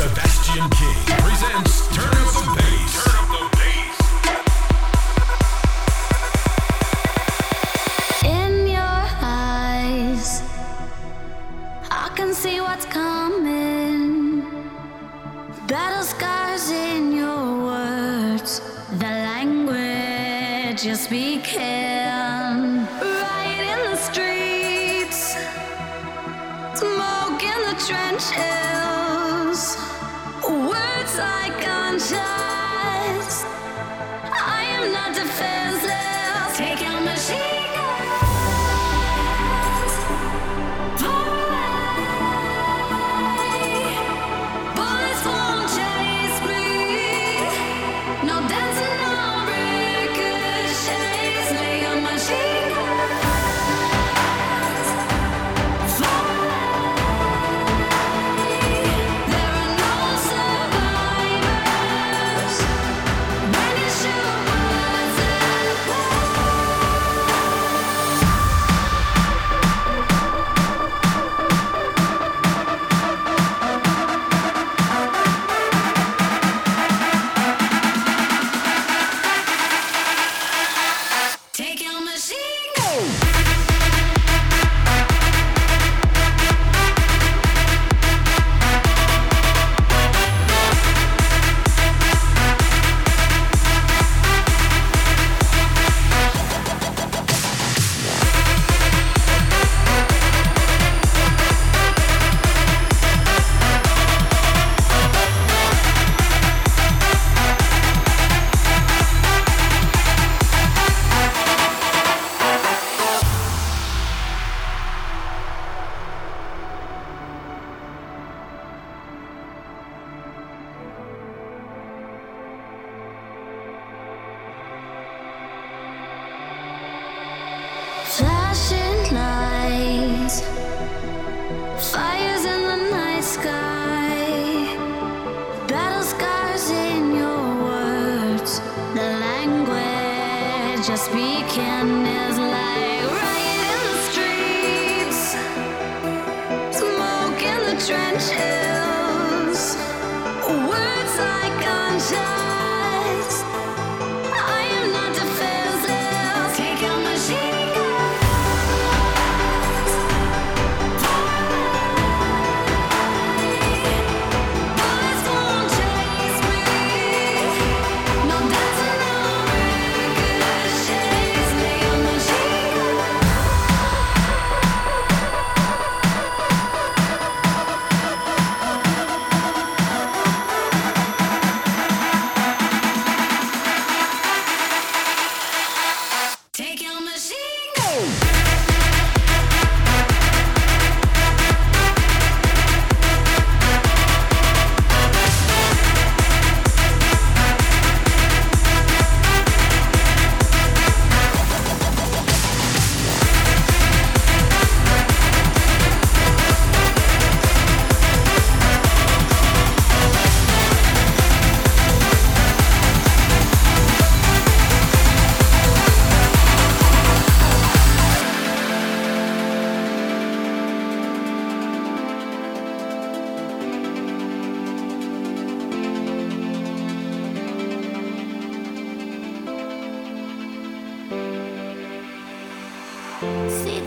Sebastian King presents Turn Up the Bass. Turn Up the Bass. In your eyes, I can see what's coming. Battle scars in your words, the language you speak.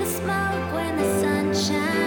the smoke when the sun shines.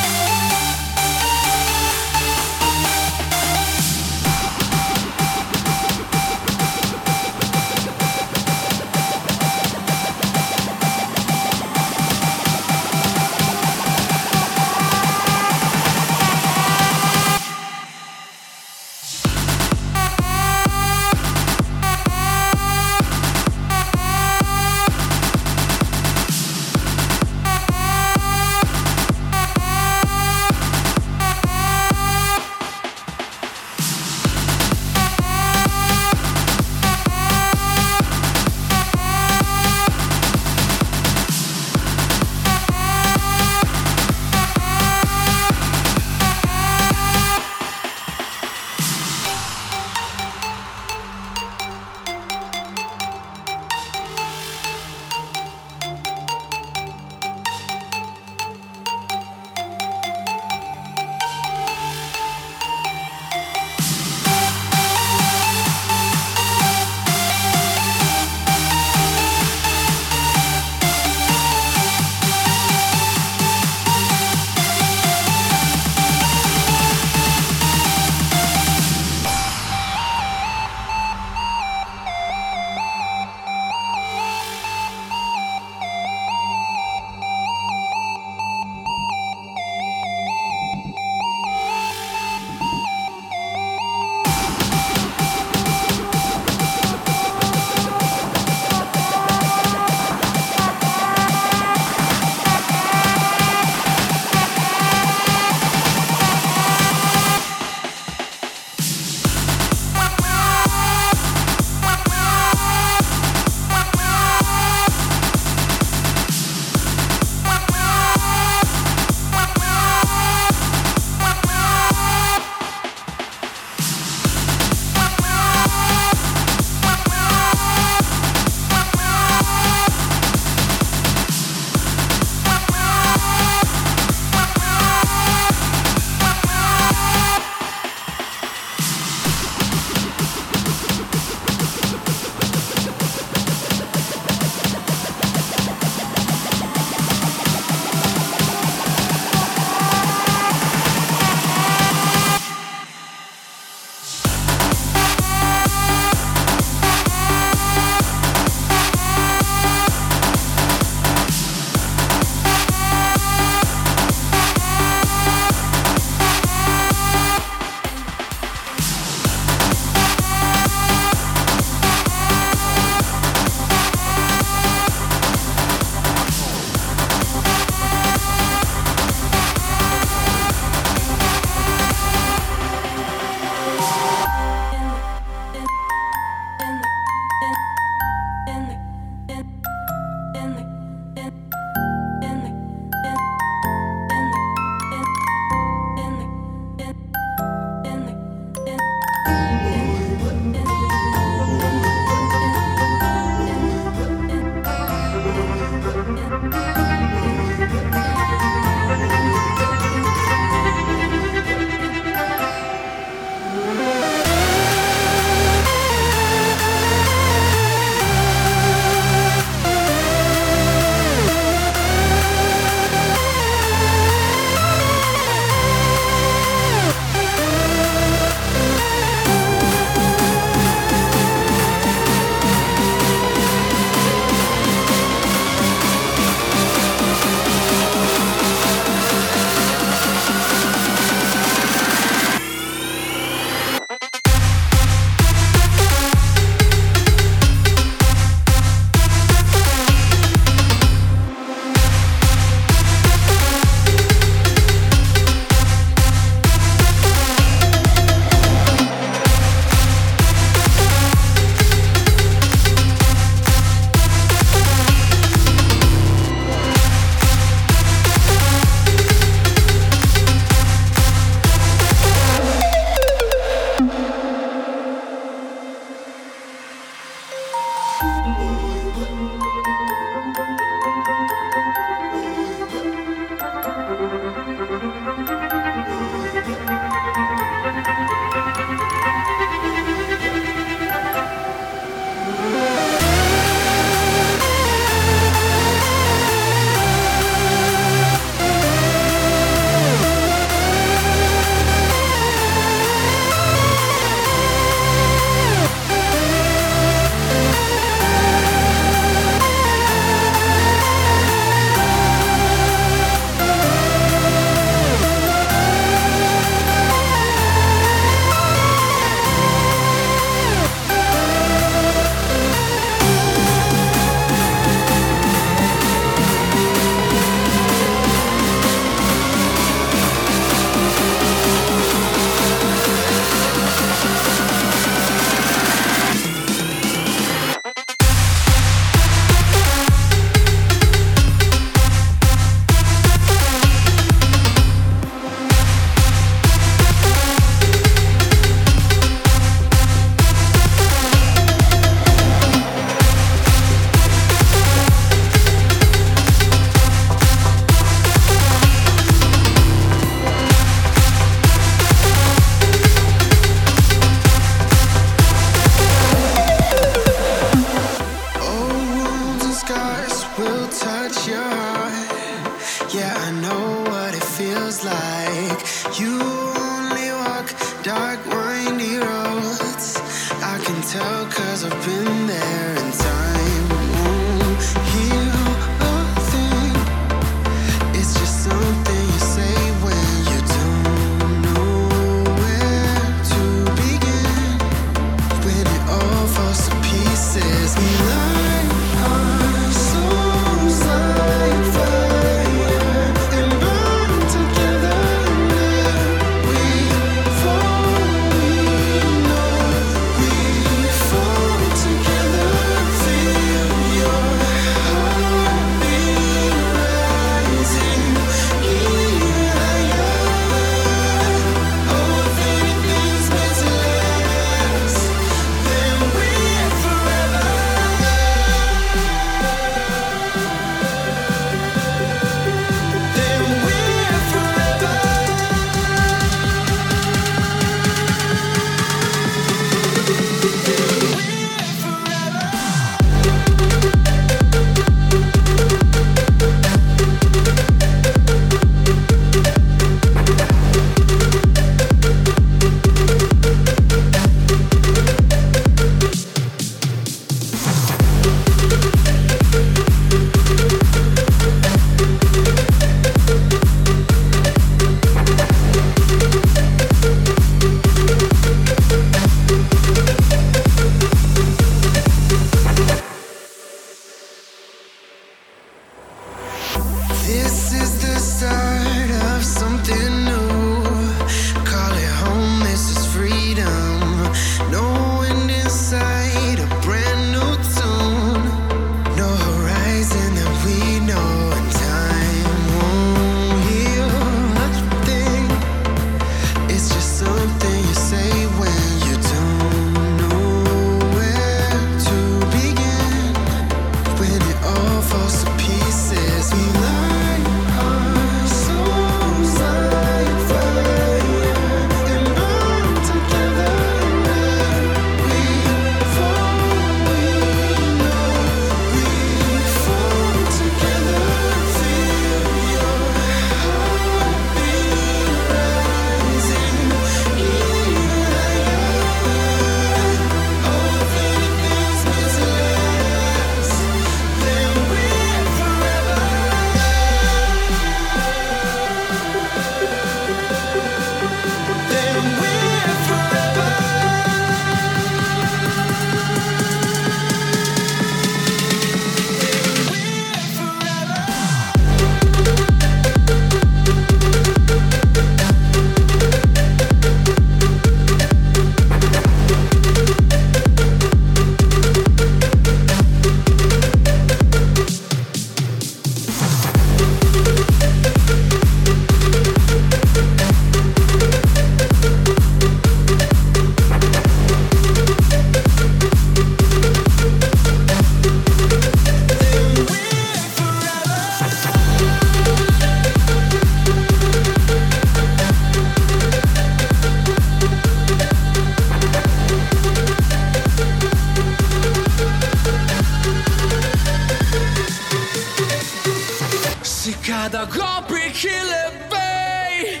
Cada golpe que levei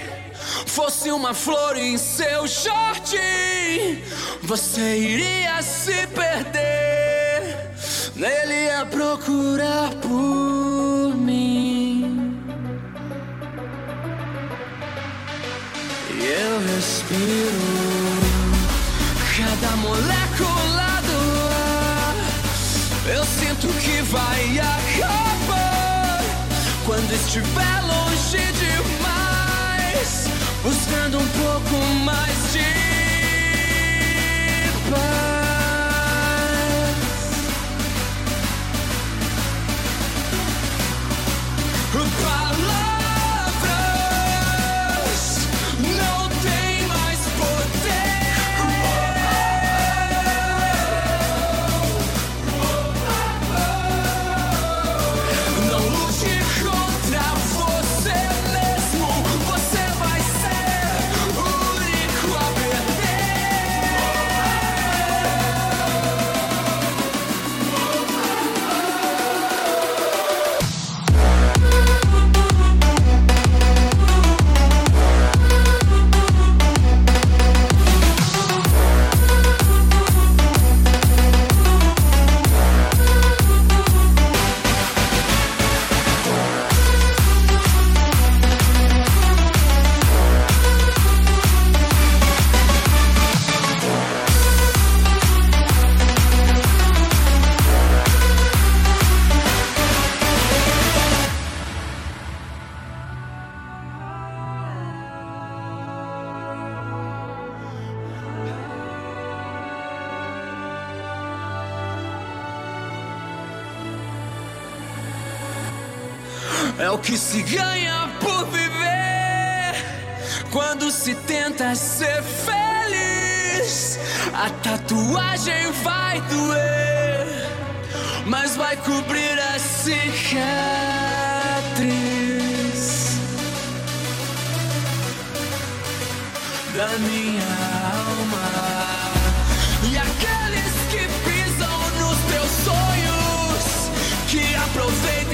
fosse uma flor em seu jardim, você iria se perder. Nele a procurar por mim. E eu respiro cada molécula do ar. Eu sinto que vai acabar estiver longe demais, buscando um pouco mais de paz. É o que se ganha por viver. Quando se tenta ser feliz, a tatuagem vai doer, mas vai cobrir a cicatriz da minha alma. E aqueles que pisam nos teus sonhos, que aproveitem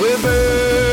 We're burning